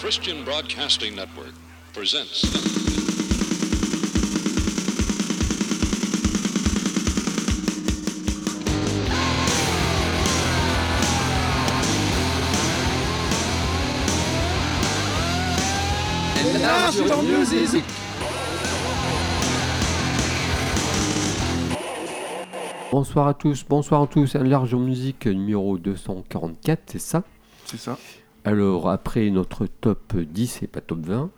Christian Broadcasting Network presents. Bonsoir à tous, bonsoir à tous, un large musique numéro 244, c'est ça? C'est ça. Alors après notre top 10 et pas top 20,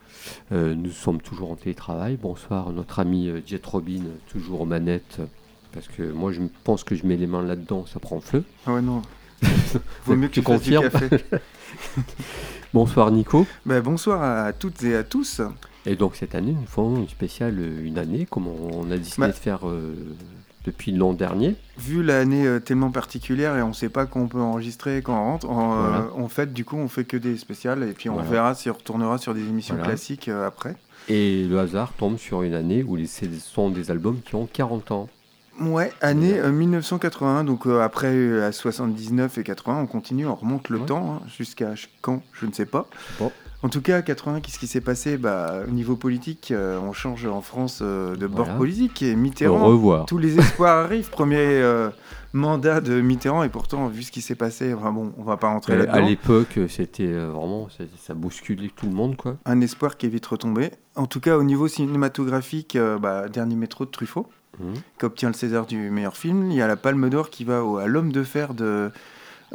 euh, nous sommes toujours en télétravail. Bonsoir notre ami euh, Jet Robin, toujours aux manettes, parce que moi je pense que je mets les mains là-dedans, ça prend feu. Ah ouais, non. Vaut mieux que Tu confirmes. Bonsoir Nico. Bah, bonsoir à toutes et à tous. Et donc cette année, nous faisons une spéciale euh, une année, comme on a décidé Bah. de faire euh, depuis l'an dernier. Vu l'année euh, tellement particulière et on sait pas quand on peut enregistrer, quand on rentre, on, euh, fait du coup on fait que des spéciales et puis on Voilà. verra si on retournera sur des émissions Voilà. classiques euh, après. Et le hasard tombe sur une année où ce sont des albums qui ont 40 ans. Ouais, année euh, 1981, donc après à 79 et 80, on continue, on remonte le Ouais. temps, hein, jusqu'à quand, je ne sais pas. Bon. En tout cas, 80, qu'est-ce qui s'est passé? Bah, Au niveau politique, euh, on change en France euh, de bord Voilà. politique et Au Mitterrand revoir. Tous les espoirs arrivent. Premier euh, mandat de Mitterrand, et pourtant, vu ce qui s'est passé, enfin bon, on va pas rentrer Euh, à là-dedans. l'époque, c'était vraiment, ça, ça bousculait tout le monde, quoi. Un espoir qui est vite retombé. En tout cas, au niveau cinématographique, bah, dernier métro de Truffaut, Mhm. qui obtient le César du meilleur film. Il y a la Palme d'Or qui va au- à L'Homme de Fer de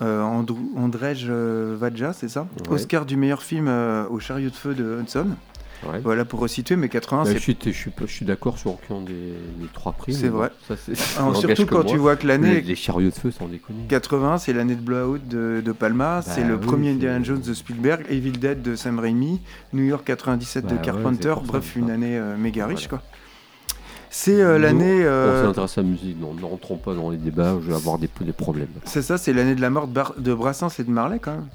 Andrew- Andrzej euh, Wajda, c'est ça Ouais. Oscar du meilleur film euh, au Chariot de feu de Hudson. Ouais. Voilà pour resituer, mais 80, Bah, c'est je suis, d'accord sur aucun des, des trois prix. C'est vrai. ça, Alors, n'engage surtout quand moi. tu vois que l'année les chariots de feu, sans déconner. 80, c'est l'année de Blowout de, de Palma, c'est le Bah oui, premier Indiana Jones de Spielberg, Evil Dead de Sam Raimi, New York 97 Bah de ouais, Carpenter, bref, une année euh, méga riche Voilà. quoi. C'est euh, l'année. On euh, s'intéresse à la musique, non, ne rentrons pas dans les débats, je vais avoir des, des problèmes. c'est ça, c'est l'année de la mort de, Bar- de Brassens et de Marley quand même.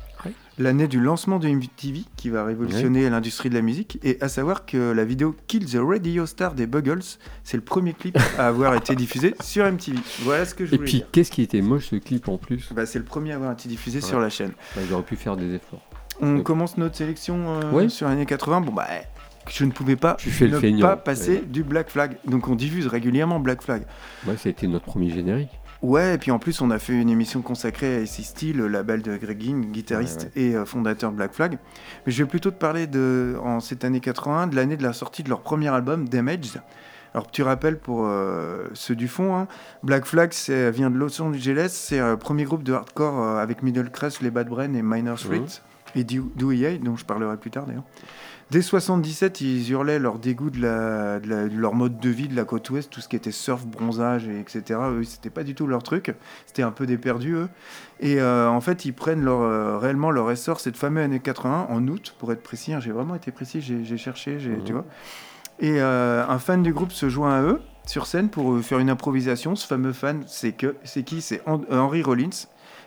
L'année du lancement de MTV qui va révolutionner l'industrie de la musique. Et à savoir que la vidéo Kill the Radio Star des Buggles, c'est le premier clip à avoir été diffusé sur MTV. Voilà ce que je Et voulais puis, dire. qu'est-ce qui était moche ce clip en plus? Bah, c'est le premier à avoir été diffusé Ouais. sur la chaîne. Bah, J'aurais pu faire des efforts. On commence notre sélection euh, Oui. sur l'année 80. Bon, bah, je ne pouvais pas Tu fais le ne feignant. pas passer Ouais. du Black Flag. Donc, on diffuse régulièrement Black Flag. Ouais, ça a été notre premier générique. Ouais, et puis en plus, on a fait une émission consacrée à AC le label de Greg guitariste et euh, fondateur Black Flag. Mais je vais plutôt te parler de, en cette année 80, de l'année de la sortie de leur premier album, Damaged. Alors, petit rappel pour euh, ceux du fond, hein, Black Flag vient de Los Angeles, c'est le premier groupe de hardcore euh, avec Middle Crest, les Bad Brains et Minor Threat, et Do- Dewey, dont je parlerai plus tard d'ailleurs. Dès 77, ils hurlaient leur dégoût de, la- de la- de leur mode de vie de la côte ouest, tout ce qui était surf, bronzage, et etc. Eux, c'était pas du tout leur truc. C'était un peu des perdus, eux. Et euh, en fait, ils prennent leur, euh, réellement leur essor cette fameuse année 81, en août, pour être précis. hein. j'ai vraiment été précis, j'ai j'ai cherché, j'ai- Mhm. tu vois. Et euh, un fan du groupe se joint à eux sur scène pour faire une improvisation. Ce fameux fan, c'est que c'est qui? C'est Hen- Henry Rollins,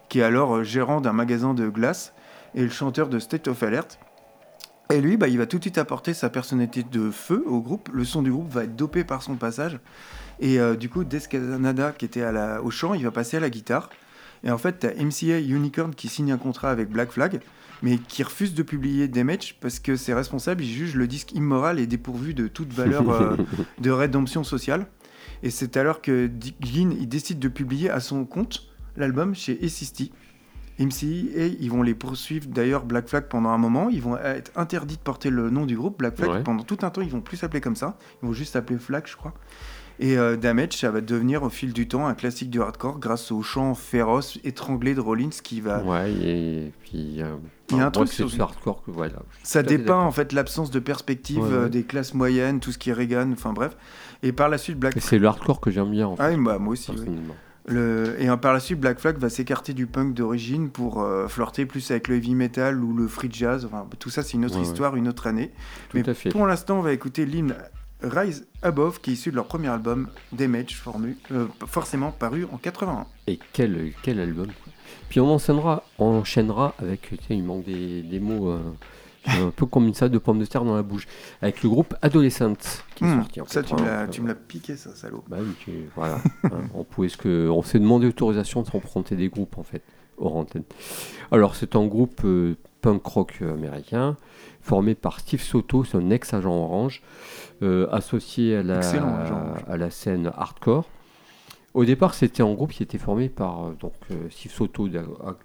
qui est alors gérant d'un magasin de glace et le chanteur de State of Alert. Et lui, bah, il va tout de suite apporter sa personnalité de feu au groupe. Le son du groupe va être dopé par son passage. Et euh, du coup, Des Canada, qui était à la, au chant, il va passer à la guitare. Et en fait, tu as MCA Unicorn qui signe un contrat avec Black Flag, mais qui refuse de publier Damage parce que ses responsables, ils jugent le disque immoral et dépourvu de toute valeur euh, de rédemption sociale. Et c'est alors que Dick Glynn, il décide de publier à son compte l'album chez A60. MCI et ils vont les poursuivre d'ailleurs Black Flag pendant un moment. Ils vont être interdits de porter le nom du groupe Black Flag Ouais. pendant tout un temps. Ils vont plus s'appeler comme ça. Ils vont juste s'appeler Flag, je crois. Et euh, Damage, ça va devenir au fil du temps un classique du hardcore grâce au chant féroce, étranglé de Rollins qui va. Ouais, et puis. euh, Il y a un truc sur- hardcore que voilà. Ça dépeint en fait l'absence de perspective Ouais, euh, des classes moyennes, tout ce qui est Reagan, enfin bref. Et par la suite, Black Et C'est le hardcore que j'aime bien en fait. Ah bah, moi aussi. personnellement. Le... Et par la suite, Black Flag va s'écarter du punk d'origine pour euh, flirter plus avec le heavy metal ou le free jazz. Enfin, tout ça, c'est une autre Ouais, ouais. histoire, une autre année. Tout Mais à fait. pour l'instant, on va écouter l'hymne Rise Above, qui est issu de leur premier album, Damage, formu, euh, forcément paru en 81. Et quel, quel album. Puis on enchaînera, on enchaînera avec, tu sais, il manque des, des mots euh, un peu comme ça de pommes de terre dans la bouche, avec le groupe Adolescent qui est Hmm, sorti en ça, tu me 81, l'as- euh, piqué, ça, salaud. Bah oui, tu- voilà. hein, on pouvait ce que, on s'est demandé autorisation de s'emprunter des groupes en fait, hors antenne. Alors c'est un groupe euh, punk rock américain, formé par Steve Soto, son ex-agent Orange, euh, associé à la, à la scène hardcore. Au départ, c'était un groupe qui était formé par euh, donc, Steve Soto,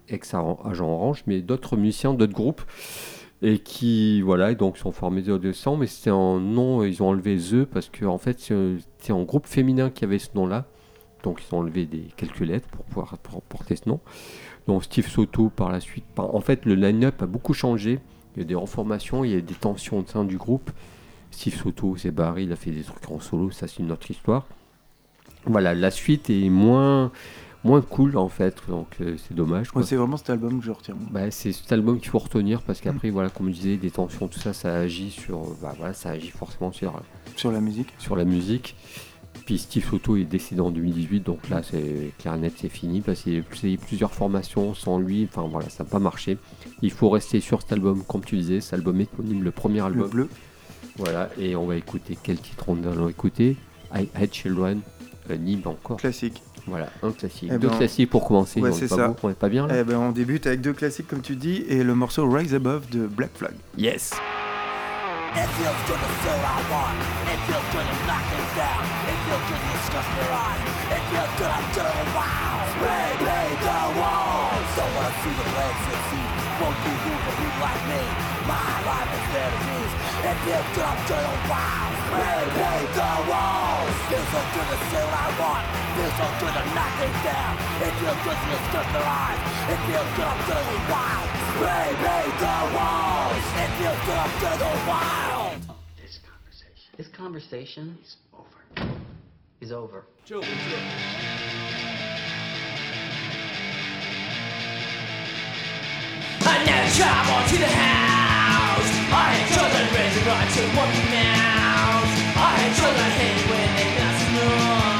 ex-agent Orange, mais d'autres musiciens, d'autres groupes, et qui voilà, donc sont formés de adolescents, mais c'était un nom, ils ont enlevé The parce que en fait, c'est- un groupe féminin qui avait ce nom-là. Donc ils ont enlevé des, quelques lettres pour pouvoir porter ce nom. Donc Steve Soto par la suite. par- en fait, le line-up a beaucoup changé. Il y a des reformations, il y a des tensions au sein du groupe. Steve Soto s'est barré, il a fait des trucs en solo, ça c'est une autre histoire. Voilà, la suite est moins, moins cool en fait, donc euh, c'est dommage. Moi, c'est vraiment cet album que je retiens. Bah, c'est cet album qu'il faut retenir parce qu'après, voilà, comme je disais, des tensions, tout ça, ça agit sur, bah, voilà, ça agit forcément sur, Sur la musique. sur la musique. Puis Steve Soto est décédé en 2018, donc là, c'est clair net, c'est fini parce qu'il y a eu plusieurs formations sans lui. Enfin voilà, ça n'a pas marché. Il faut rester sur cet album, comme tu disais, cet album éponyme, le premier Le album. bleu. Voilà, et on va écouter quel titre on va écouter I Had Children, euh, Nîmes encore. Classique. Voilà, un classique. Eh Deux ben, classiques pour commencer. ouais, on, est c'est pas ça. beau, on est pas bien là Eh ben, on débute avec deux classiques, comme tu dis, et le morceau Rise Above de Black Flag. Yes. It feels good to say what I want. It feels good to knock things down. It feels good to discuss their eyes. It feels good I'm doing wow. Spray paint the walls. Don't wanna see the legs succeed. Won't be who for people like me. My life is their disease. It feels good I'm doing wow. Spray paint the walls. Feels so good to say what I want. Feels so good to knock things down. It feels good to discuss their eyes. It feels good I'm doing wow. Spray paint the walls. It feels good I'm doing wild. This conversation. This conversation is over. Is over. I never travel to the house. I had children raising right to working mouths. I had children hate when they make some noise.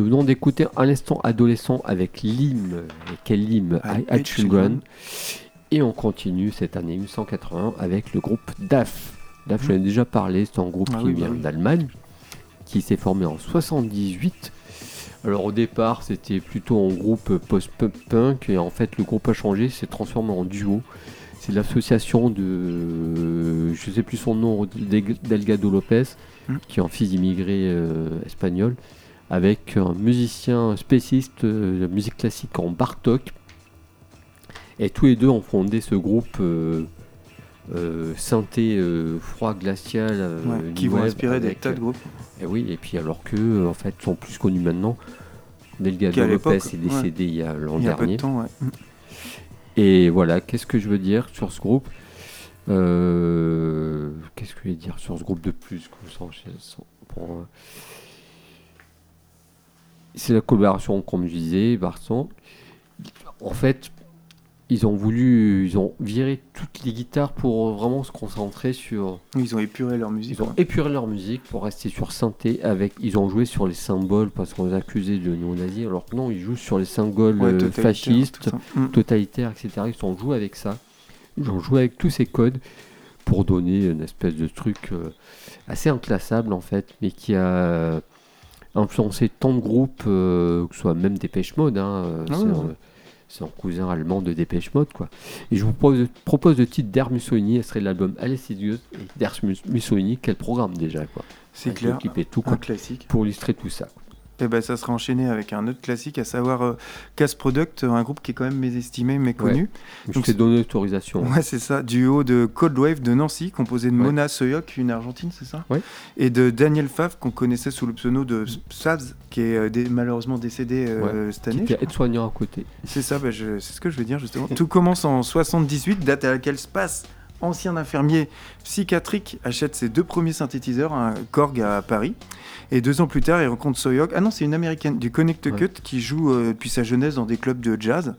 Nous venons d'écouter un instant adolescent avec Lim, quel Lim? I I Children. Et on continue cette année 1981 avec le groupe DAF. DAF, j'en ai déjà parlé, c'est un groupe Ah qui oui, bah vient oui. d'Allemagne, qui s'est formé en 78. Alors au départ, c'était plutôt un groupe post-punk, et en fait, le groupe a changé, s'est transformé en duo. C'est l'association de, je sais plus son nom, Delgado Lopez, Hmm. qui est un fils immigré euh, espagnol, avec un musicien spécialiste de musique classique en Bartok. Et tous les deux ont fondé ce groupe euh, euh, synthé euh, froid glacial Ouais, qui vont inspirer des tas de groupes. et oui, et puis alors que en fait sont plus connus maintenant. Delgado Lopez est décédé il y a l'an Il y a peu dernier. de temps, ouais. Et voilà, qu'est-ce que je veux dire sur ce groupe? Qu'est-ce que je vais dire sur ce groupe de plus pour, C'est la collaboration, comme je disais, Barson. En fait, ils ont voulu, ils ont viré toutes les guitares pour vraiment se concentrer sur. Ils ont épuré leur musique. Ils ont ouais. épuré leur musique pour rester sur synthé avec. Ils ont joué sur les symboles parce qu'on les accusait de néo-nazis, alors que non, ils jouent sur les symboles Ouais, euh, totalitaire, fascistes. Mm. totalitaires, etc. Ils ont joué avec ça. Ils ont joué avec tous ces codes pour donner une espèce de truc euh, assez inclassable en fait, mais qui a euh, influencé tant de groupes, euh, que ce soit même Dépêche Mode. Hein, euh, Ah c'est un- cousin allemand de Dépêche Mode quoi. Et je vous propose, propose le titre d'Air Mussolini, ce serait l'album Alessidieux et d'Air Mus- Mussolini, quel programme déjà quoi. C'est clair. tout Un classique. pour illustrer tout ça. quoi. Et ben ça sera enchaîné avec un autre classique, à savoir euh, Product, un groupe qui est quand même mésestimé, méconnu. Je Donc c'est- donné l'autorisation. Ouais, c'est ça. Duo de Cold Wave de Nancy, composé de Ouais. Mona Soyok, une Argentine, c'est ça? Ouais. Et de Daniel Favre, qu'on connaissait sous le pseudo de Savs, qui est euh, dé- malheureusement décédé euh, cette Qui année. était aide-soignant à côté. C'est ça, je- c'est ce que je veux dire justement. Tout commence en 78, date à laquelle Space, ancien infirmier psychiatrique, achète ses deux premiers synthétiseurs, un Korg à Paris. Et deux ans plus tard, il rencontre Soyok. Ah non, c'est une américaine du Connecticut Ouais. qui joue euh, depuis sa jeunesse dans des clubs de jazz.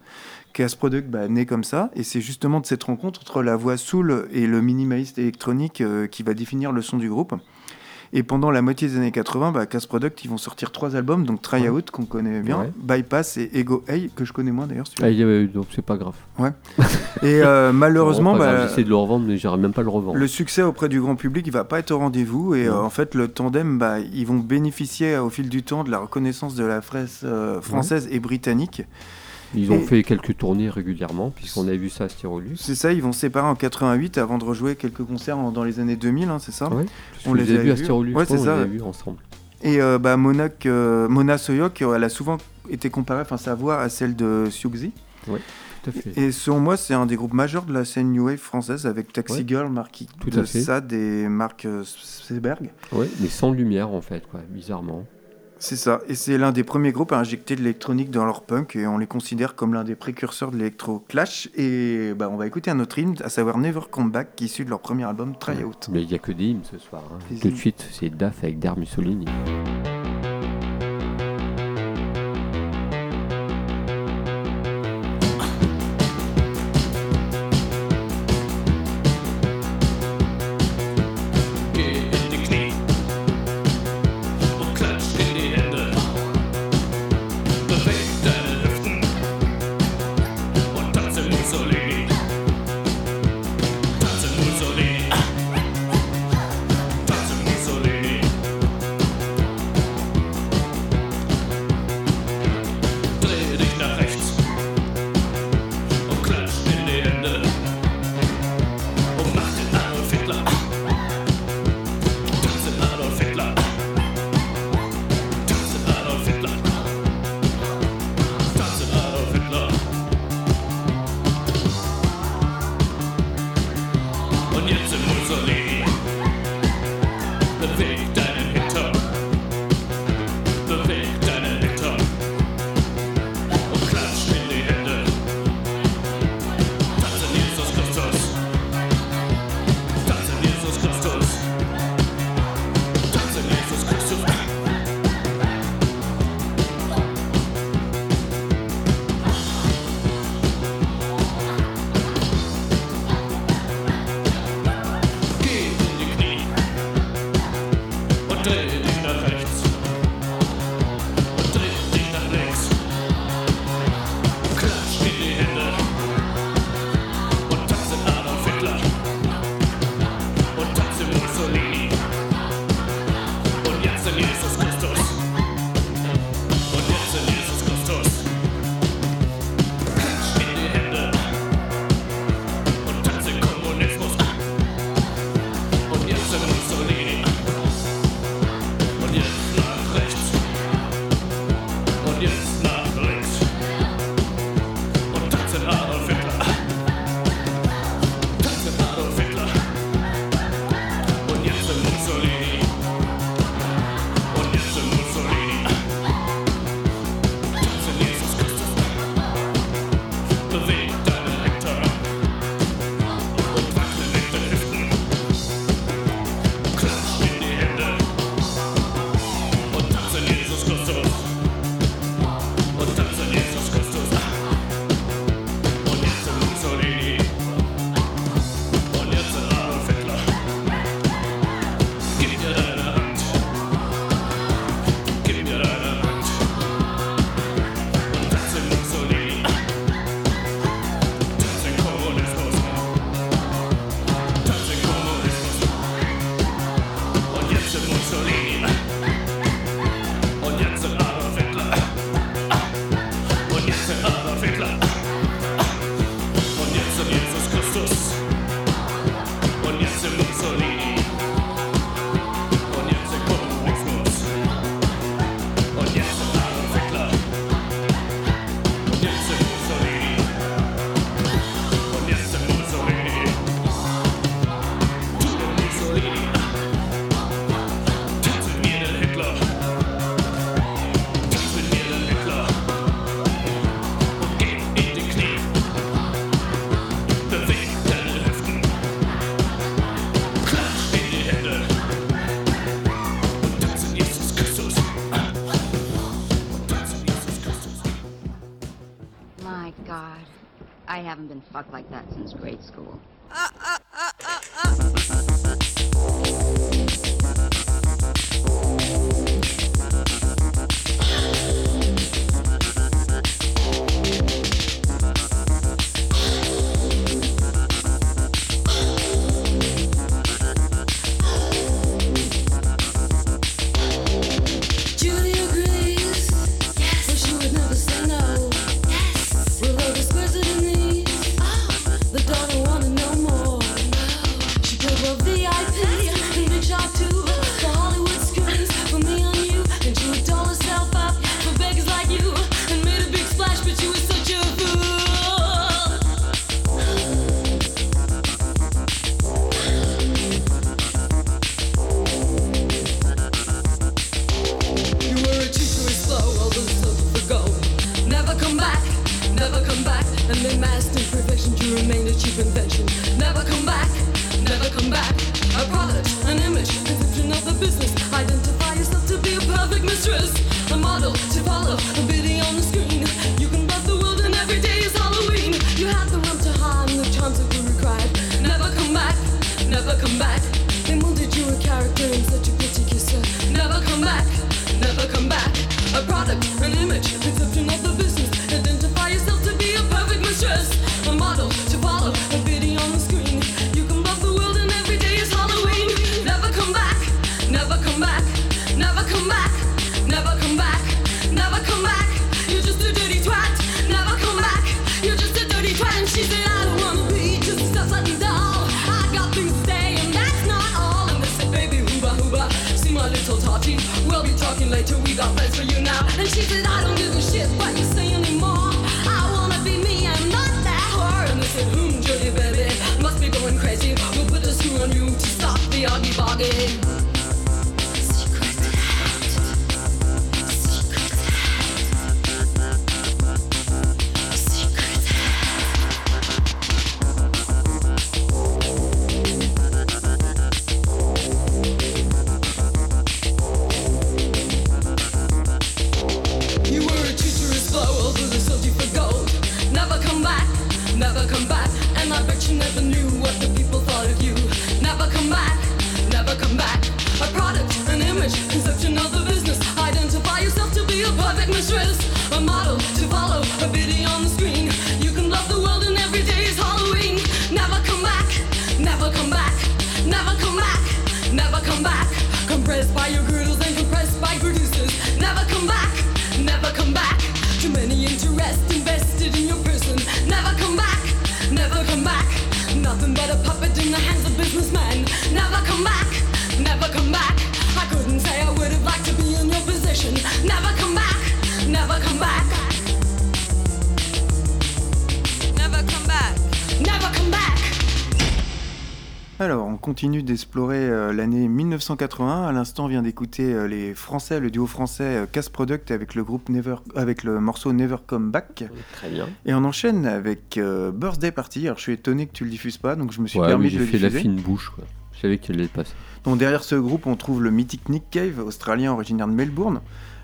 Cass Product bah, né comme ça. Et c'est justement de cette rencontre entre la voix soul et le minimaliste électronique euh, qui va définir le son du groupe. Et pendant la moitié des années 80, bah, Cass Product, ils vont sortir trois albums, donc Try Ouais. Out, qu'on connaît bien, Ouais. Bypass et Ego Hey, que je connais moins d'ailleurs. Ah, il y avait- donc c'est pas grave. Et euh, malheureusement, bah, j'essaie de le revendre, mais j'arrive même pas à le revendre. le succès auprès du grand public il va pas être au rendez-vous. Et euh, en fait, le tandem, bah, ils vont bénéficier au fil du temps de la reconnaissance de la presse euh, française et britannique. Ils ont Et- fait quelques tournées régulièrement, puisqu'on a vu ça à Styrolus. C'est ça, ils vont se séparer en 88 avant de rejouer quelques concerts en- dans les années 2000, hein, c'est ça Ouais. On les les a vus à. Styrolus, Ouais, on ça, les a vus ensemble. Et euh, bah, Monac, euh, Mona Soyok, euh, elle a souvent été comparée, enfin sa voix, à celle de Siouxsie. Tout à fait. Et selon moi, c'est un des groupes majeurs de la scène New Wave française avec Taxi Ouais. Girl, Marquis Tout de. Sade et Marc euh, Seberg. Ouais, mais sans lumière en fait, quoi, bizarrement. C'est ça, et c'est l'un des premiers groupes à injecter de l'électronique dans leur punk, et on les considère comme l'un des précurseurs de l'électro-clash. Et bah, on va écouter un autre hymne, à savoir Never Come Back, qui est issu de leur premier album Try Out. Mais il n'y a que des hymnes ce soir. hein. Tout de suite, c'est DAF avec Der Mussolini. Alors, on continue d'explorer euh, l'année 1981. À l'instant, on vient d'écouter euh, les Français, le duo français Casse euh, Product avec le morceau Never Come Back. Très bien. Et on enchaîne avec euh, Birthday Party. Alors, je suis étonné que tu le diffuses pas, donc je me suis permis de le diffuser. J'ai fait la fine bouche. Quoi. Je savais qu'elle allait passer. Donc derrière ce groupe, on trouve le mythique Nick Cave, australien originaire de Melbourne.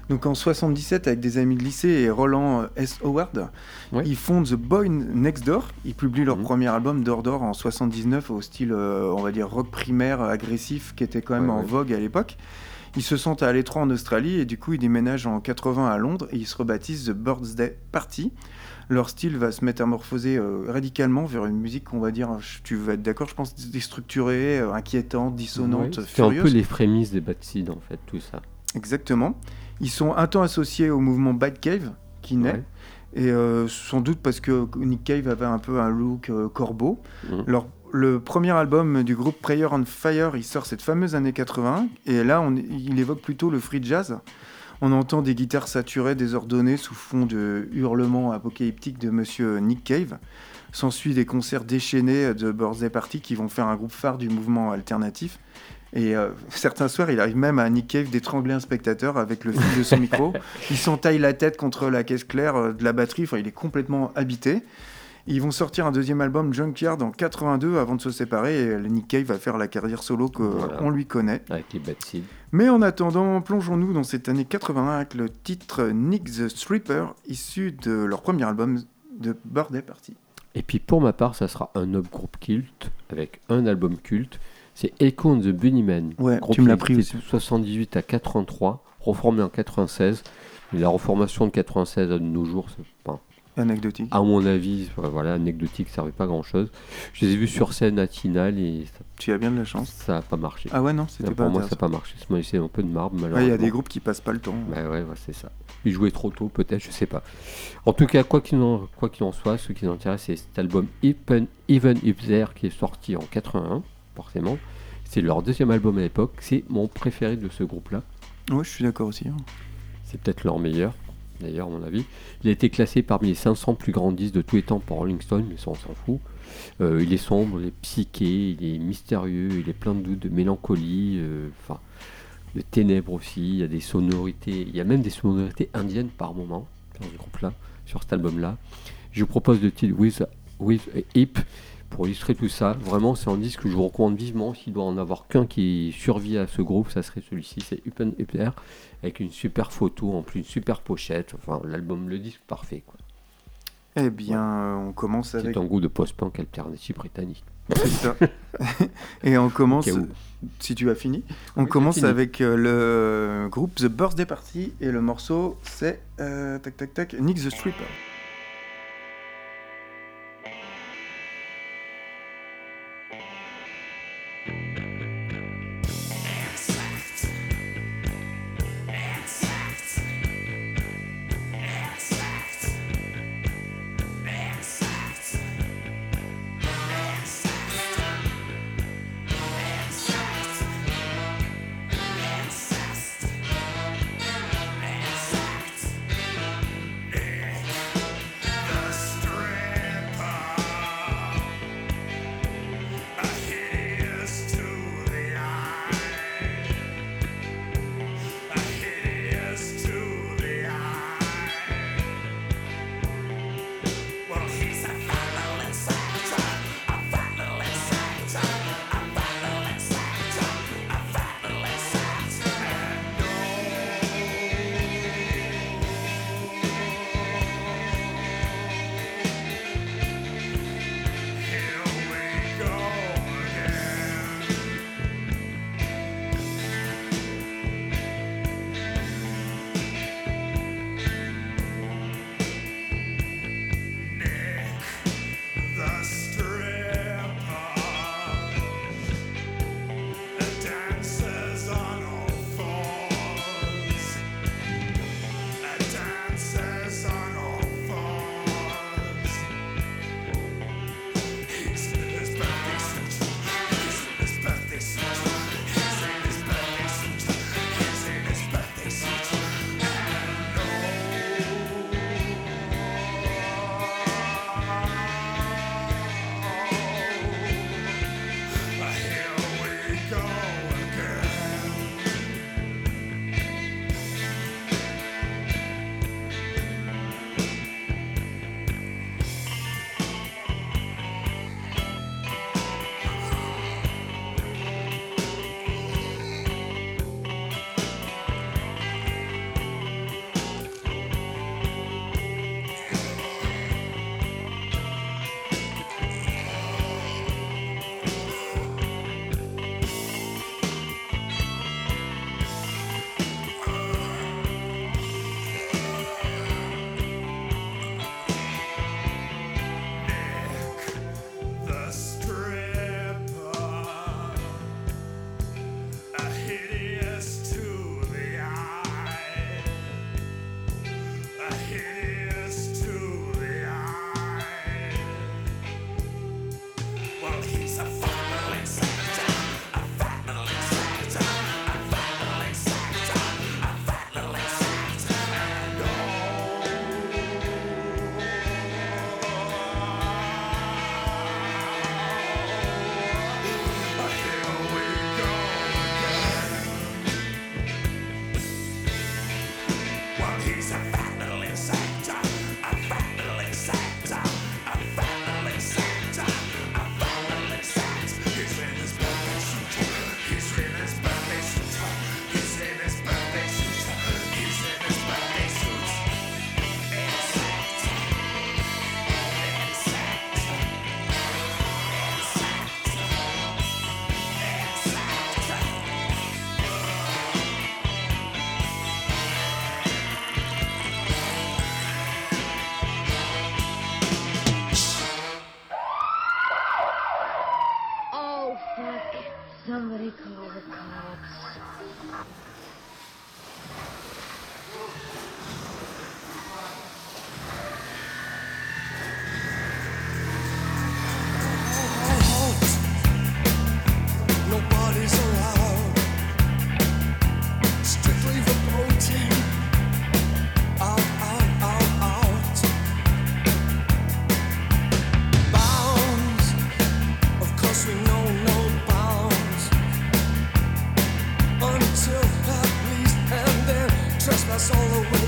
Donc en 77, avec des amis de lycée et Roland euh, S. Howard, ils fondent The Boy Next Door. Ils publient leur mhm. premier album, Door Door, en 79, au style, euh, on va dire, rock primaire agressif, qui était quand même en vogue à l'époque. Ils se sentent à l'étroit en Australie et du coup ils déménagent en 80 à Londres et ils se rebaptisent The Birthday Party. Leur style va se métamorphoser euh, radicalement vers une musique qu'on va dire, tu vas être d'accord, je pense, déstructurée, inquiétante, dissonante, oui, C'est un peu les prémices des Batsides en fait, tout ça. Exactement. Ils sont un temps associés au mouvement Bad Cave qui naît. Ouais. Et euh, sans doute parce que Nick Cave avait un peu un look euh, corbeau. Leur- le premier album du groupe Prayer on Fire, il sort cette fameuse année 80. Et là, on, il évoque plutôt le free jazz. On entend des guitares saturées, désordonnées, sous fond de hurlements apocalyptiques de monsieur Nick Cave. S'ensuit des concerts déchaînés de Birthday Party qui vont faire un groupe phare du mouvement alternatif. Et euh, certains soirs, il arrive même à Nick Cave d'étrangler un spectateur avec le fil de son micro. Il s'entaille la tête contre la caisse claire euh, de la batterie. Enfin, il est complètement habité. Ils vont sortir un deuxième album, Junkyard, en 82 avant de se séparer. Et le Nick Cave va faire la carrière solo qu'on Voilà. lui connaît. Avec les Bad. Mais en attendant, plongeons-nous dans cette année 81 avec le titre Nick the Stripper, issu de leur premier album de Birthday Party. Et puis pour ma part, ça sera un autre groupe culte, avec un album culte. C'est Echo and the Bunnymen. Ouais, Groupe tu me l'as pris aussi. de 78 à 83, reformé en 96. Et la reformation de 96 à nos jours, c'est pas, Anecdotique. à mon avis, voilà, anecdotique, ça servait pas grand chose. Je les ai vus sur scène à Tinal et ça- Tu as bien de la chance. ça n'a pas marché. Ah ouais, non, c'était pas pour moi, ça n'a pas marché. Laissé un peu de marbre, Ouais, Il y a malheureusement. des groupes qui passent pas le temps. Bah ouais, ouais, c'est ça. Ils jouaient trop tôt, peut-être, je sais pas. En tout cas, quoi qu'il en, en soit, ce qui nous intéresse, c'est cet album Even, Even Up There qui est sorti en 81, forcément. C'est leur deuxième album à l'époque. C'est mon préféré de ce groupe-là. Ouais, je suis d'accord aussi. hein. C'est peut-être leur meilleur, d'ailleurs, à mon avis. Il a été classé parmi les 500 plus grands disques de tous les temps par Rolling Stone, mais ça, on s'en fout. Euh, il est sombre, il est psyché, il est mystérieux, il est plein de doutes, de mélancolie, euh, enfin, de ténèbres aussi. Il y a des sonorités, il y a même des sonorités indiennes par moment dans ce groupe-là, sur cet album-là. Je vous propose le titre With, With a Hip pour illustrer tout ça. Vraiment, c'est un disque que je vous recommande vivement. S'il doit en avoir qu'un qui survit à ce groupe, ça serait celui-ci. C'est Up There avec une super photo, en plus une super pochette. Enfin, l'album, le disque parfait. quoi. Eh bien, euh, on commence avec. C'est un goût de post-punk alternatif britannique. C'est ça. Et on commence, si tu as fini, on Oui, commence fini. avec euh, le groupe The Birthday Party et le morceau c'est euh, tac tac tac Nick the Stripper. all the way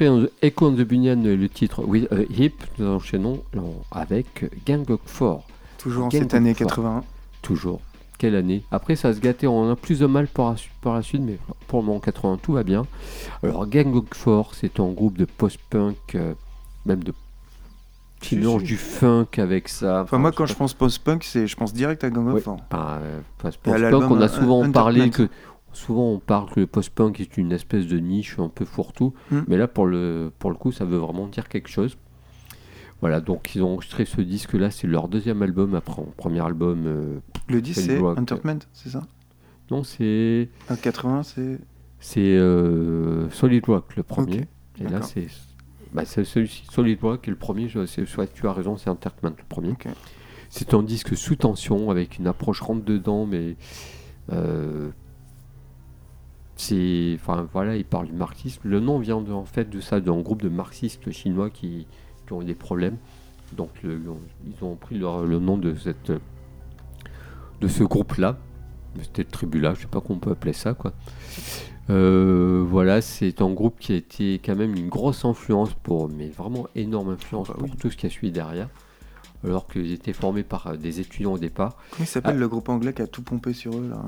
après on- Echo the Bunyan, le titre With a Hip, nous enchaînons non, avec Gang of Four. Toujours en cette année Four. 81. Toujours. Quelle année? Après, ça se gâtait, on a plus de mal par la, su- par la suite, mais pour le moment, 80, tout va bien. Alors, Gang of Four, c'est un groupe de post-punk, euh, même de. qui mélange du funk avec ça. Enfin, moi, quand je pense post-punk, c'est, je pense direct à Gang of. Four. pas. euh, à l'album, on a souvent parlé que. Souvent, on parle que le post-punk est une espèce de niche un peu fourre-tout. Mm. Mais là, pour le, pour le coup, ça veut vraiment dire quelque chose. Voilà, donc ils ont enregistré ce disque-là, c'est leur deuxième album après un premier album. euh, Le 10, Quel c'est. Entertainment, c'est ça? Non, c'est En 80, c'est. c'est euh, Solid Rock le premier. Et là, c'est bah, c'est celui-ci, Solid Rock, et le premier, je- tu as raison, c'est Entertainment le premier. C'est un disque sous tension avec une approche rentre dedans, mais euh, c'est, enfin voilà, il parle du marxisme. Le nom vient de, en fait de ça, d'un groupe de marxistes chinois qui, qui ont eu des problèmes. Donc le- ils ont pris leur- le nom de cette de ce groupe-là, de cette tribu-là, je sais pas comment on peut appeler ça quoi. Euh, voilà, c'est un groupe qui a été quand même une grosse influence pour, mais vraiment énorme influence Bah pour oui. tout ce qui a suivi derrière. Alors qu'ils étaient formés par des étudiants au départ. Comment il s'appelle Ah. le groupe anglais qui a tout pompé sur eux, là?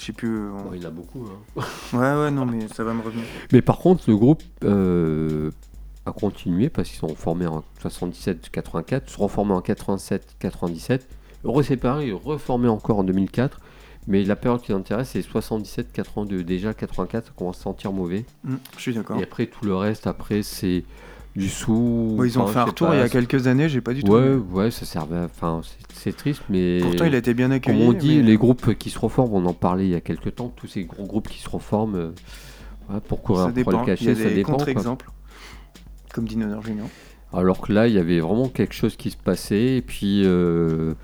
Je sais plus. euh, Bon, il a beaucoup. hein. Ouais, ouais, non, mais ça va me revenir. Mais par contre, le groupe euh, a continué parce qu'ils sont formés en 77-84, se sont reformés en 87-97, reséparés et reformés encore en 2004. Mais la période qui l'intéresse, c'est 77-82. Déjà, 84, ça commence à sentir mauvais. Hmm, je suis d'accord. Et après, tout le reste, après, c'est du sous. Bon, ils ont enfin, fait un retour pas, il y a quelques années, j'ai pas du tout. Ouais, aimé. ouais, ça servait. à- Enfin, c'est- triste, mais. Pourtant, il a été bien accueilli. Comme on dit, mais- les groupes qui se reforment, on en parlait il y a quelques temps, tous ces gros groupes qui se reforment euh, pour courir ça dépend. le Il y a cachet, ça des dépend. quoi. contre-exemples. Comme Dinosaur Junior. Alors que là, il y avait vraiment quelque chose qui se passait, et puis, euh,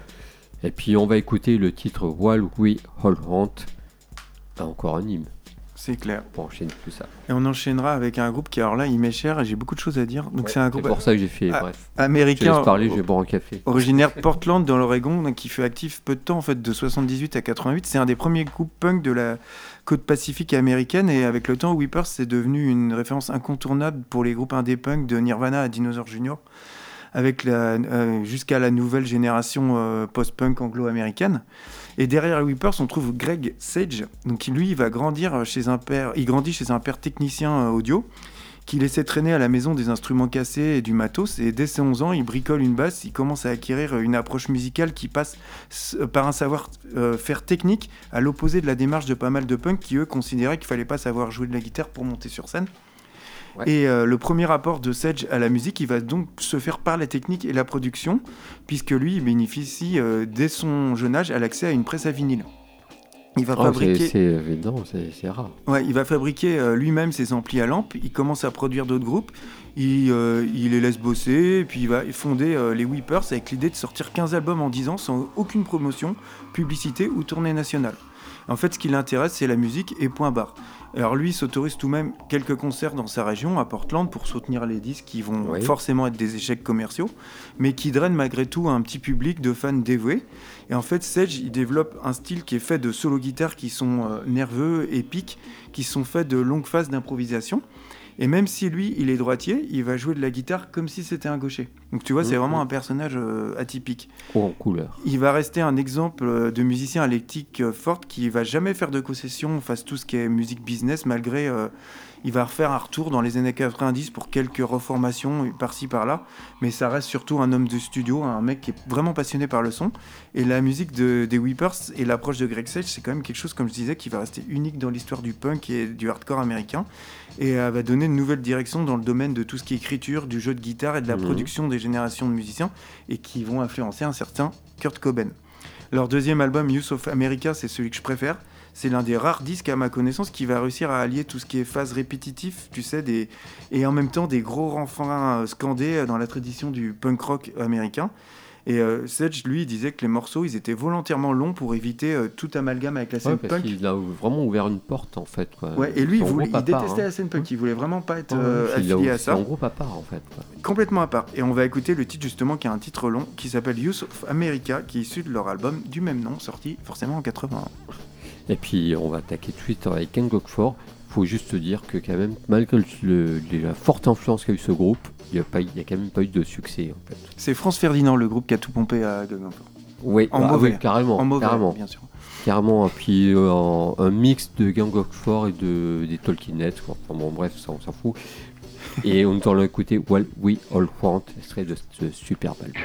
et puis on va écouter le titre While We Hold On. Ah, encore un hymne C'est clair. tout ça. Et on enchaînera avec un groupe qui, alors là, il m'est cher et j'ai beaucoup de choses à dire. Donc, c'est un C'est groupe pour ça que j'ai fait, Ah, bref. Je américain. laisse parler, je vais boire un café. Originaire de Portland dans l'Oregon, qui fut actif peu de temps en fait, de 78 à 88. C'est un des premiers groupes punk de la côte pacifique américaine et avec le temps, Weepers c'est devenu une référence incontournable pour les groupes indé punk de Nirvana à Dinosaur Junior, avec euh, jusqu'à la nouvelle génération euh, post-punk anglo-américaine. Et derrière Weepers, on trouve Greg Sage, donc qui lui il va grandir chez un père, il grandit chez un père technicien euh, audio qui laissait traîner à la maison des instruments cassés et du matos. Et dès ses 11 ans, il bricole une basse, il commence à acquérir une approche musicale qui passe s- par un savoir-faire technique, à l'opposé de la démarche de pas mal de punks qui, eux, considéraient qu'il fallait pas savoir jouer de la guitare pour monter sur scène. Ouais. Et euh, le premier rapport de Sedge à la musique, il va donc se faire par la technique et la production, puisque lui, il bénéficie euh, dès son jeune âge à l'accès à une presse à vinyle. Il va Oh, fabriquer... c'est évident, c'est c'est rare. Ouais, il va fabriquer euh, lui-même ses amplis à lampe. Il commence à produire d'autres groupes. Il, euh, il les laisse bosser. Et puis il va fonder euh, les Weepers avec l'idée de sortir 15 albums en 10 ans sans aucune promotion, publicité ou tournée nationale. En fait, ce qui l'intéresse, c'est la musique et point barre. Alors lui il s'autorise tout de même quelques concerts dans sa région, à Portland, pour soutenir les disques qui vont Oui. forcément être des échecs commerciaux, mais qui drainent malgré tout un petit public de fans dévoués. Et en fait, Sedge, il développe un style qui est fait de solo guitares qui sont euh, nerveux, épiques, qui sont faits de longues phases d'improvisation. Et même si lui, il est droitier, il va jouer de la guitare comme si c'était un gaucher. Donc tu vois, c'est Mhm. vraiment un personnage euh, atypique. En couleur. Il va rester un exemple euh, de musicien à l'éthique euh, forte qui va jamais faire de concessions face à tout ce qui est musique business, malgré. Il va refaire un retour dans les années 90 pour quelques reformations par-ci par-là, mais ça reste surtout un homme de studio, un mec qui est vraiment passionné par le son. Et la musique de, des Weepers et l'approche de Greg Sage, c'est quand même quelque chose, comme je disais, qui va rester unique dans l'histoire du punk et du hardcore américain, et euh, va donner une nouvelle direction dans le domaine de tout ce qui est écriture, du jeu de guitare et de la Mhm. production des générations de musiciens, et qui vont influencer un certain Kurt Cobain. Leur deuxième album, Use of America, c'est celui que je préfère. C'est l'un des rares disques, à ma connaissance, qui va réussir à allier tout ce qui est phase répétitif, tu sais, des... et en même temps des gros refrains euh, scandés euh, dans la tradition du punk rock américain. Et euh, Sedge, lui, il disait que les morceaux, ils étaient volontairement longs pour éviter euh, tout amalgame avec la Ouais, scène parce punk. qu'il a vraiment ouvert une porte en fait. Quoi. Ouais, et lui, il, voulait- il détestait hein. la scène punk, il voulait vraiment pas être Ouais, euh, il a- affilié à ça. un groupe à part en fait. quoi. Complètement à part. Et on va écouter le titre justement qui a un titre long qui s'appelle Use of America, qui est issu de leur album du même nom, sorti forcément en 81. Et puis on va attaquer tout de suite avec Four. Il faut juste dire que quand même, malgré le- le- la forte influence qu'a eu ce groupe, il n'y a, quand même pas eu de succès en fait. C'est France Ferdinand, le groupe qui a tout pompé à Four. Oui, En ah mauvais. oui, carrément, En mauvais, carrément, bien sûr. carrément. Puis euh, un mix de Gang of Four et de des Tolkienettes. quoi. Enfin bon, bref, ça on s'en fout. Et on entend écouter What We All Want, extrait de ce superbe album.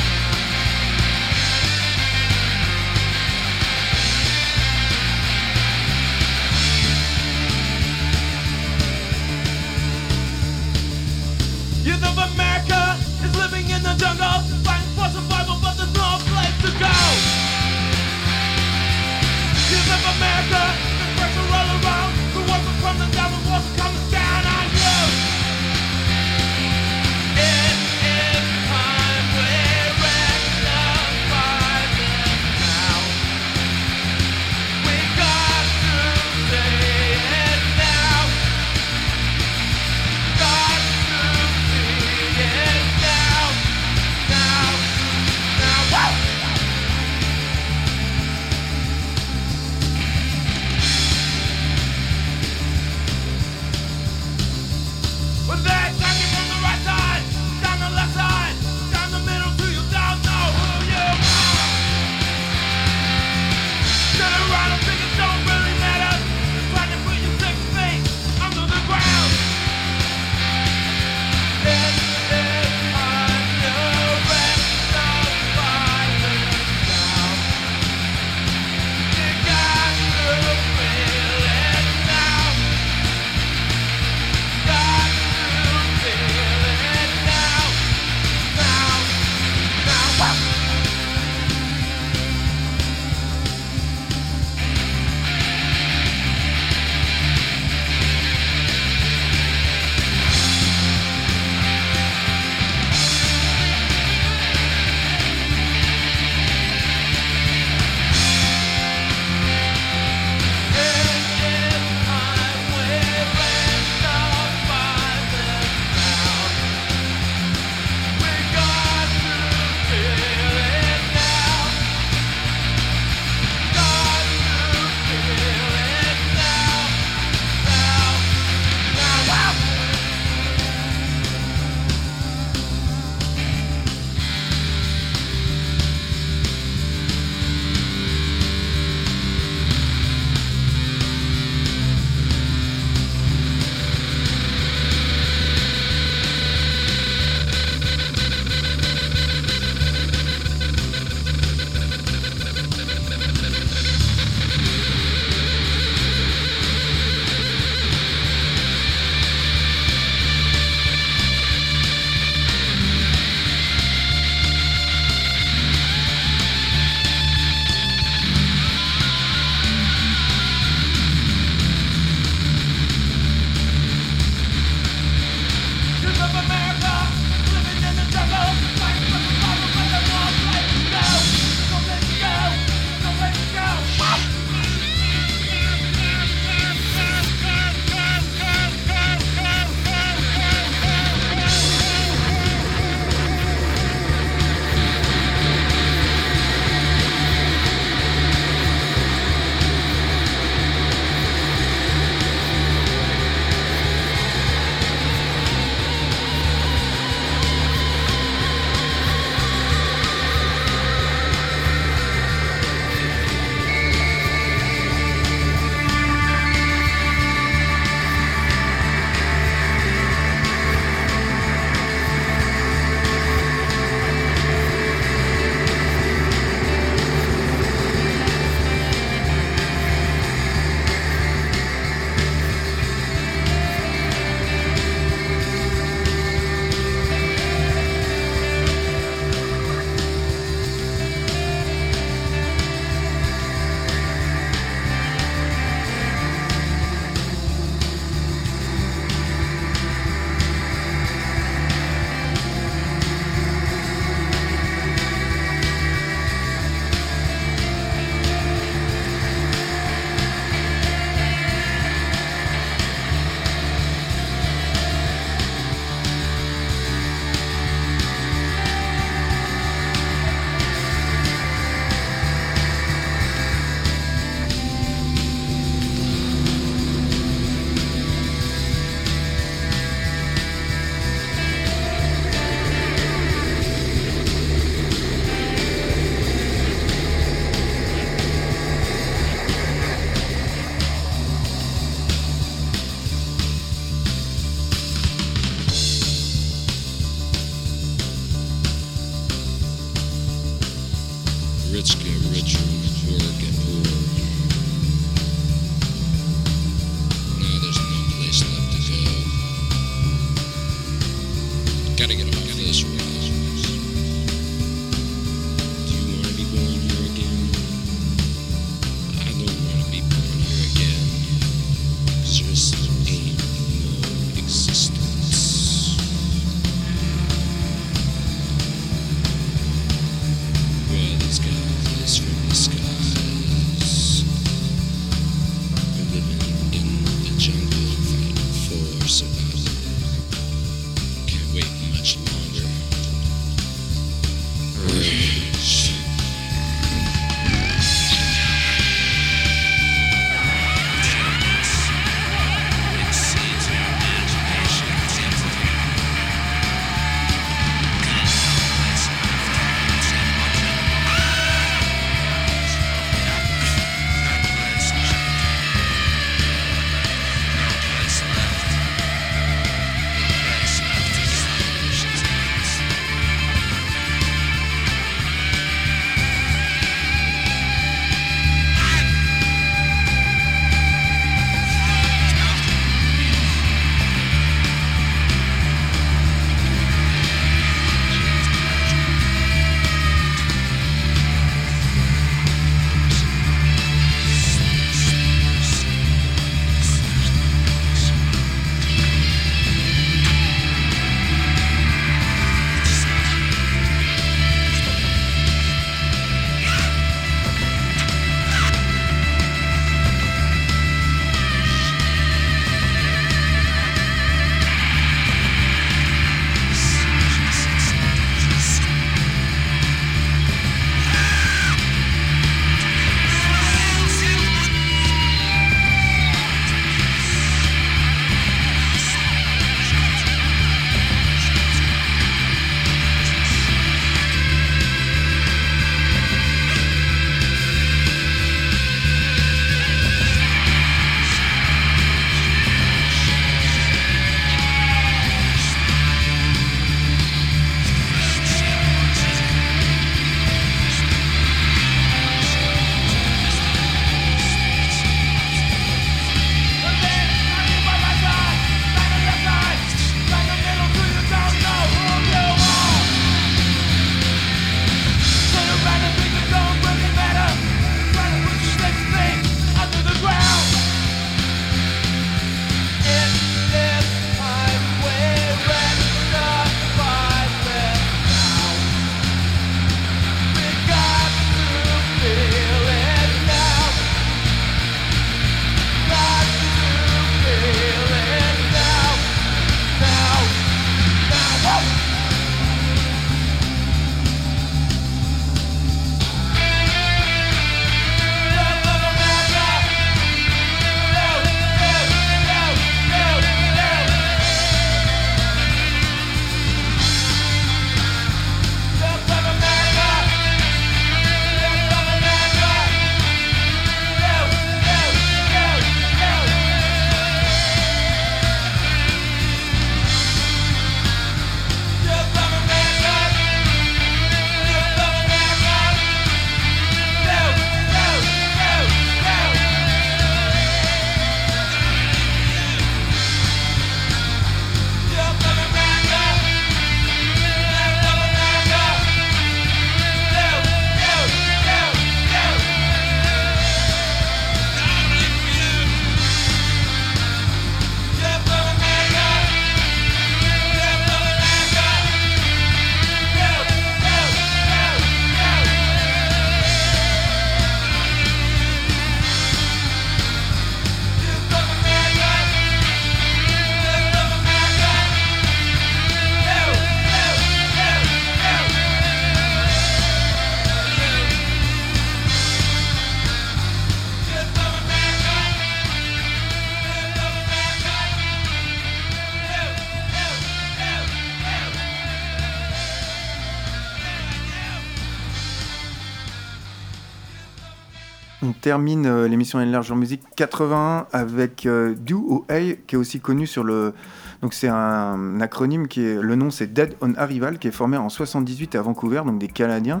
Termine euh, l'émission Enlarge en musique 81 avec euh, Do ou Hey, qui est aussi connu sur le. Donc c'est un acronyme qui est. Le nom c'est Dead on Arrival, qui est formé en 78 à Vancouver, donc des Canadiens.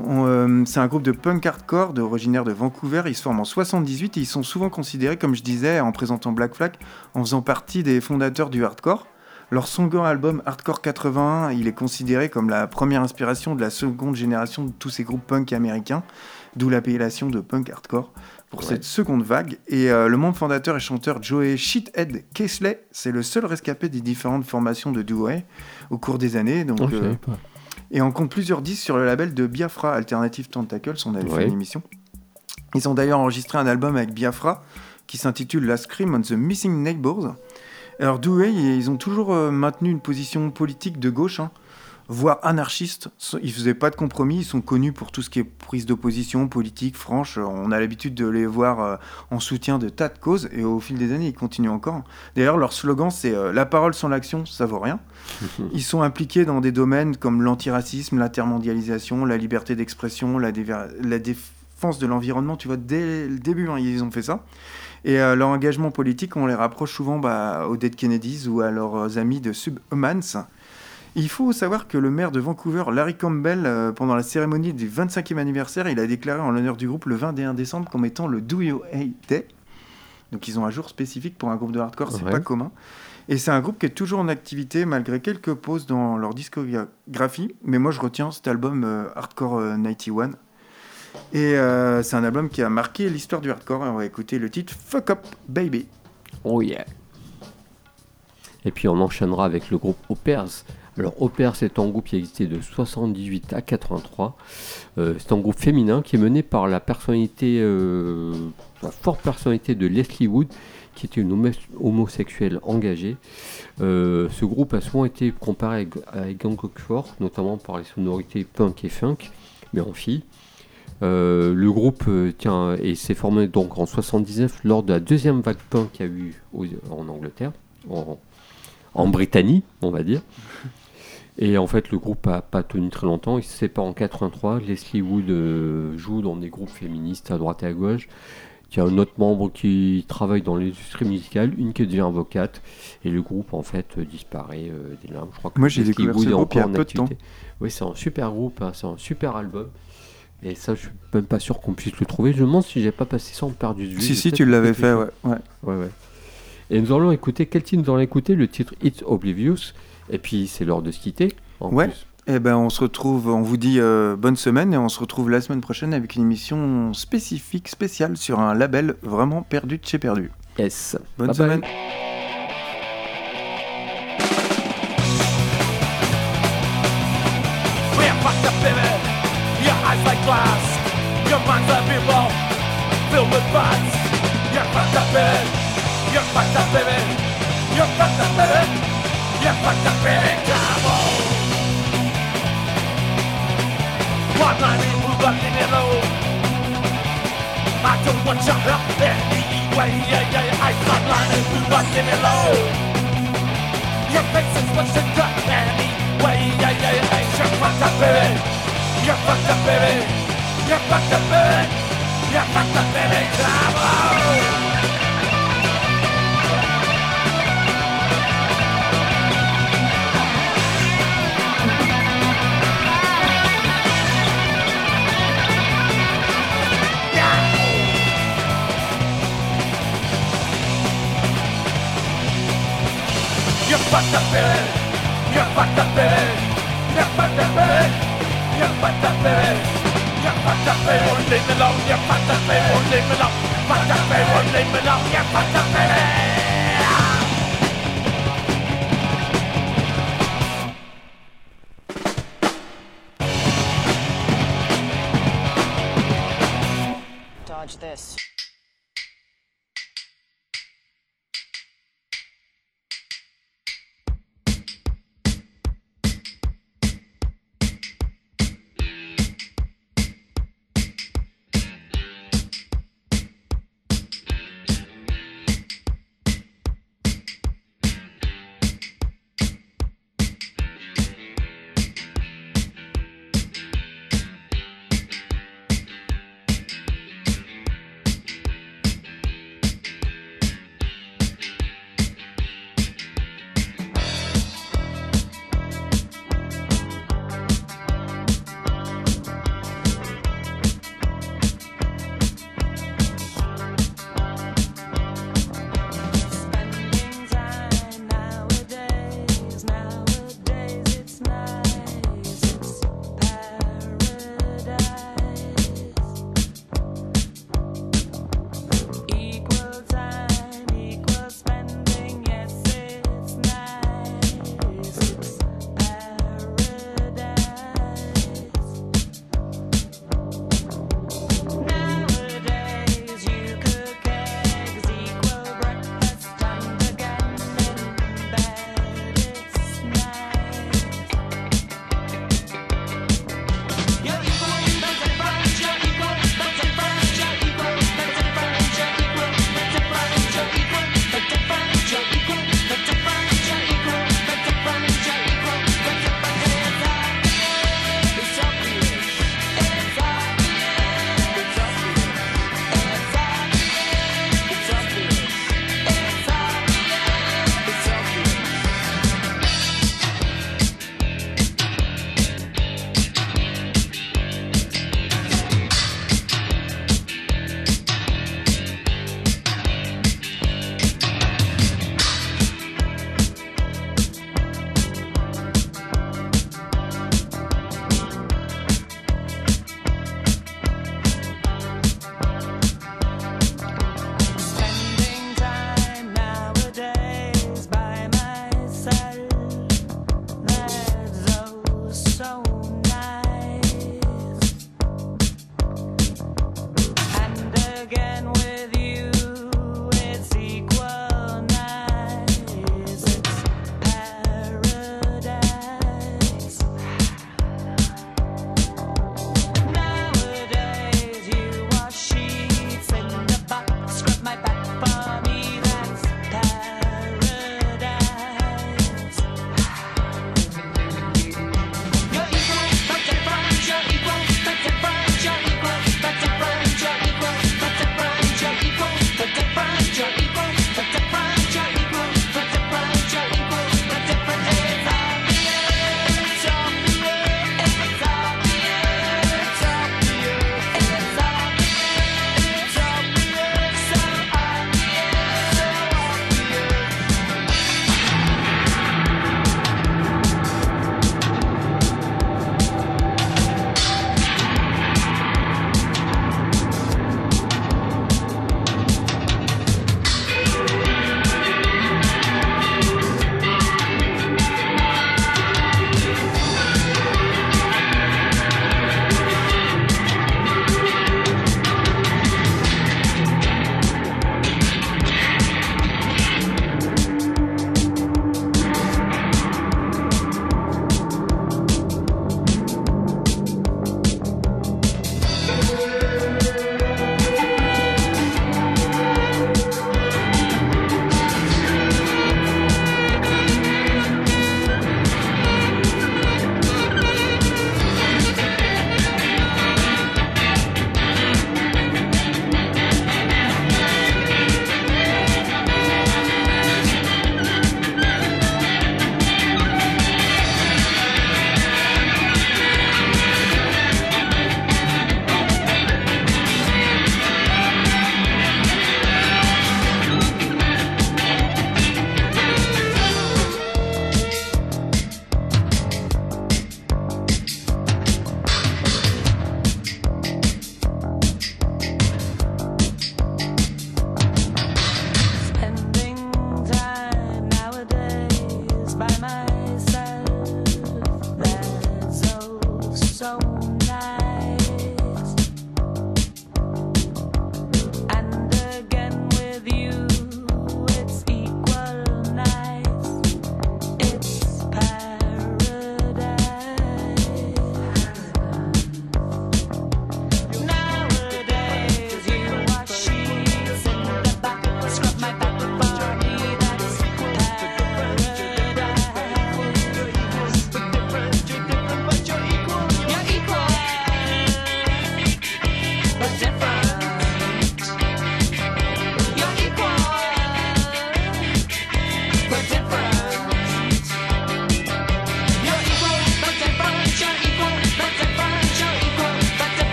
Euh, c'est un groupe de punk hardcore de, originaire de Vancouver. Ils se forment en 78 et ils sont souvent considérés, comme je disais en présentant Black Flag, en faisant partie des fondateurs du hardcore. Leur second album Hardcore 81, il est considéré comme la première inspiration de la seconde génération de tous ces groupes punk américains. D'où l'appellation de punk hardcore pour Ouais. cette seconde vague. Et euh, le membre fondateur et chanteur Joey Shithead Kesley, c'est le seul rescapé des différentes formations de Dewey au cours des années. Donc, Oh, euh, et on compte plusieurs disques sur le label de Biafra Alternative Tentacles, on avait fait Ouais. une émission. Ils ont d'ailleurs enregistré un album avec Biafra qui s'intitule Last Scream on the Missing Neighbors. Alors Dewey, ils ont toujours euh, maintenu une position politique de gauche, hein, voire anarchiste. So- Ils faisaient pas de compromis, ils sont connus pour tout ce qui est prise d'opposition politique franche. On a l'habitude de les voir euh, en soutien de tas de causes et au fil des années, ils continuent encore. D'ailleurs, leur slogan, c'est euh, La parole sans l'action, ça vaut rien. Ils sont impliqués dans des domaines comme l'antiracisme, l'intermondialisation, la liberté d'expression, la défense de l'environnement. Tu vois, dès le début, hein, ils ont fait ça. Et euh, leur engagement politique, on les rapproche souvent bah, aux Dead Kennedys ou à leurs amis de Subhumans. Il faut savoir que le maire de Vancouver, Larry Campbell, euh, pendant la cérémonie du 25e anniversaire, il a déclaré en l'honneur du groupe le 21 décembre comme étant le Do You Hate Day. Donc ils ont un jour spécifique pour un groupe de hardcore, c'est Ouais. pas commun. Et c'est un groupe qui est toujours en activité malgré quelques pauses dans leur discographie. Mais moi je retiens cet album euh, Hardcore euh, 91. Et euh, c'est un album qui a marqué l'histoire du hardcore. Et on va écouter le titre Fuck Up Baby. Oh yeah. Et puis on enchaînera avec le groupe Opers. Alors Opers c'est un groupe qui a existé de 78 à 83. Euh, c'est un groupe féminin qui est mené par la personnalité, euh, la forte personnalité de Leslie Wood, qui était une homo- homosexuelle engagée. Euh, ce groupe a souvent été comparé avec Gang Four, notamment par les sonorités punk et funk, mais en fille. Le groupe tient, et s'est formé donc en 79 lors de la deuxième vague punk qu'il y a eu en Angleterre, en Britannie, on va dire. Et en fait, le groupe a pas tenu très longtemps. Il se sépare en 83. Leslie Wood euh, joue dans des groupes féministes à droite et à gauche. Il y a un autre membre qui travaille dans l'industrie musicale, une qui devient avocate, et le groupe en fait euh, disparaît euh, des larmes. Je crois que Moi, j'ai découvert Wood ce groupe il y a peu de temps. Oui, c'est un super groupe, hein, c'est un super album. Et ça, je suis même pas sûr qu'on puisse le trouver. Je me demande si j'ai pas passé ça en perdu de vue. Si, si, tu l'avais fait, ouais. Ouais, ouais. Et nous allons écouter, quel titre nous allons écouter Le titre It's Oblivious. Et puis c'est l'heure de se quitter. En Ouais. plus. Eh ben, on se retrouve, on vous dit euh, bonne semaine et on se retrouve la semaine prochaine avec une émission spécifique, spéciale sur un label vraiment perdu de chez perdu. Yes. Bonne Bye semaine. You're fucked up, baby. You're fucked up, baby. You're fucked up, baby. You're fucked up, baby. Come on. One line in move up in low. I don't want your help anyway. Yeah, yeah, yeah. I got line and move up in low. Your face is what's in cut anyway. Yeah, yeah, yeah. You're fucked up, baby. You're fucked up, baby. You're fucked up, baby. You're fucked up, baby. Come on. Fucked up, baby. You're fucked up, baby. You're fucked up, baby. You're fucked up, baby. You're fucked up, baby. Won't leave me alone. You're fucked up, baby. Won't leave me alone. Fucked up, baby. Won't leave me alone. You're fucked up, baby.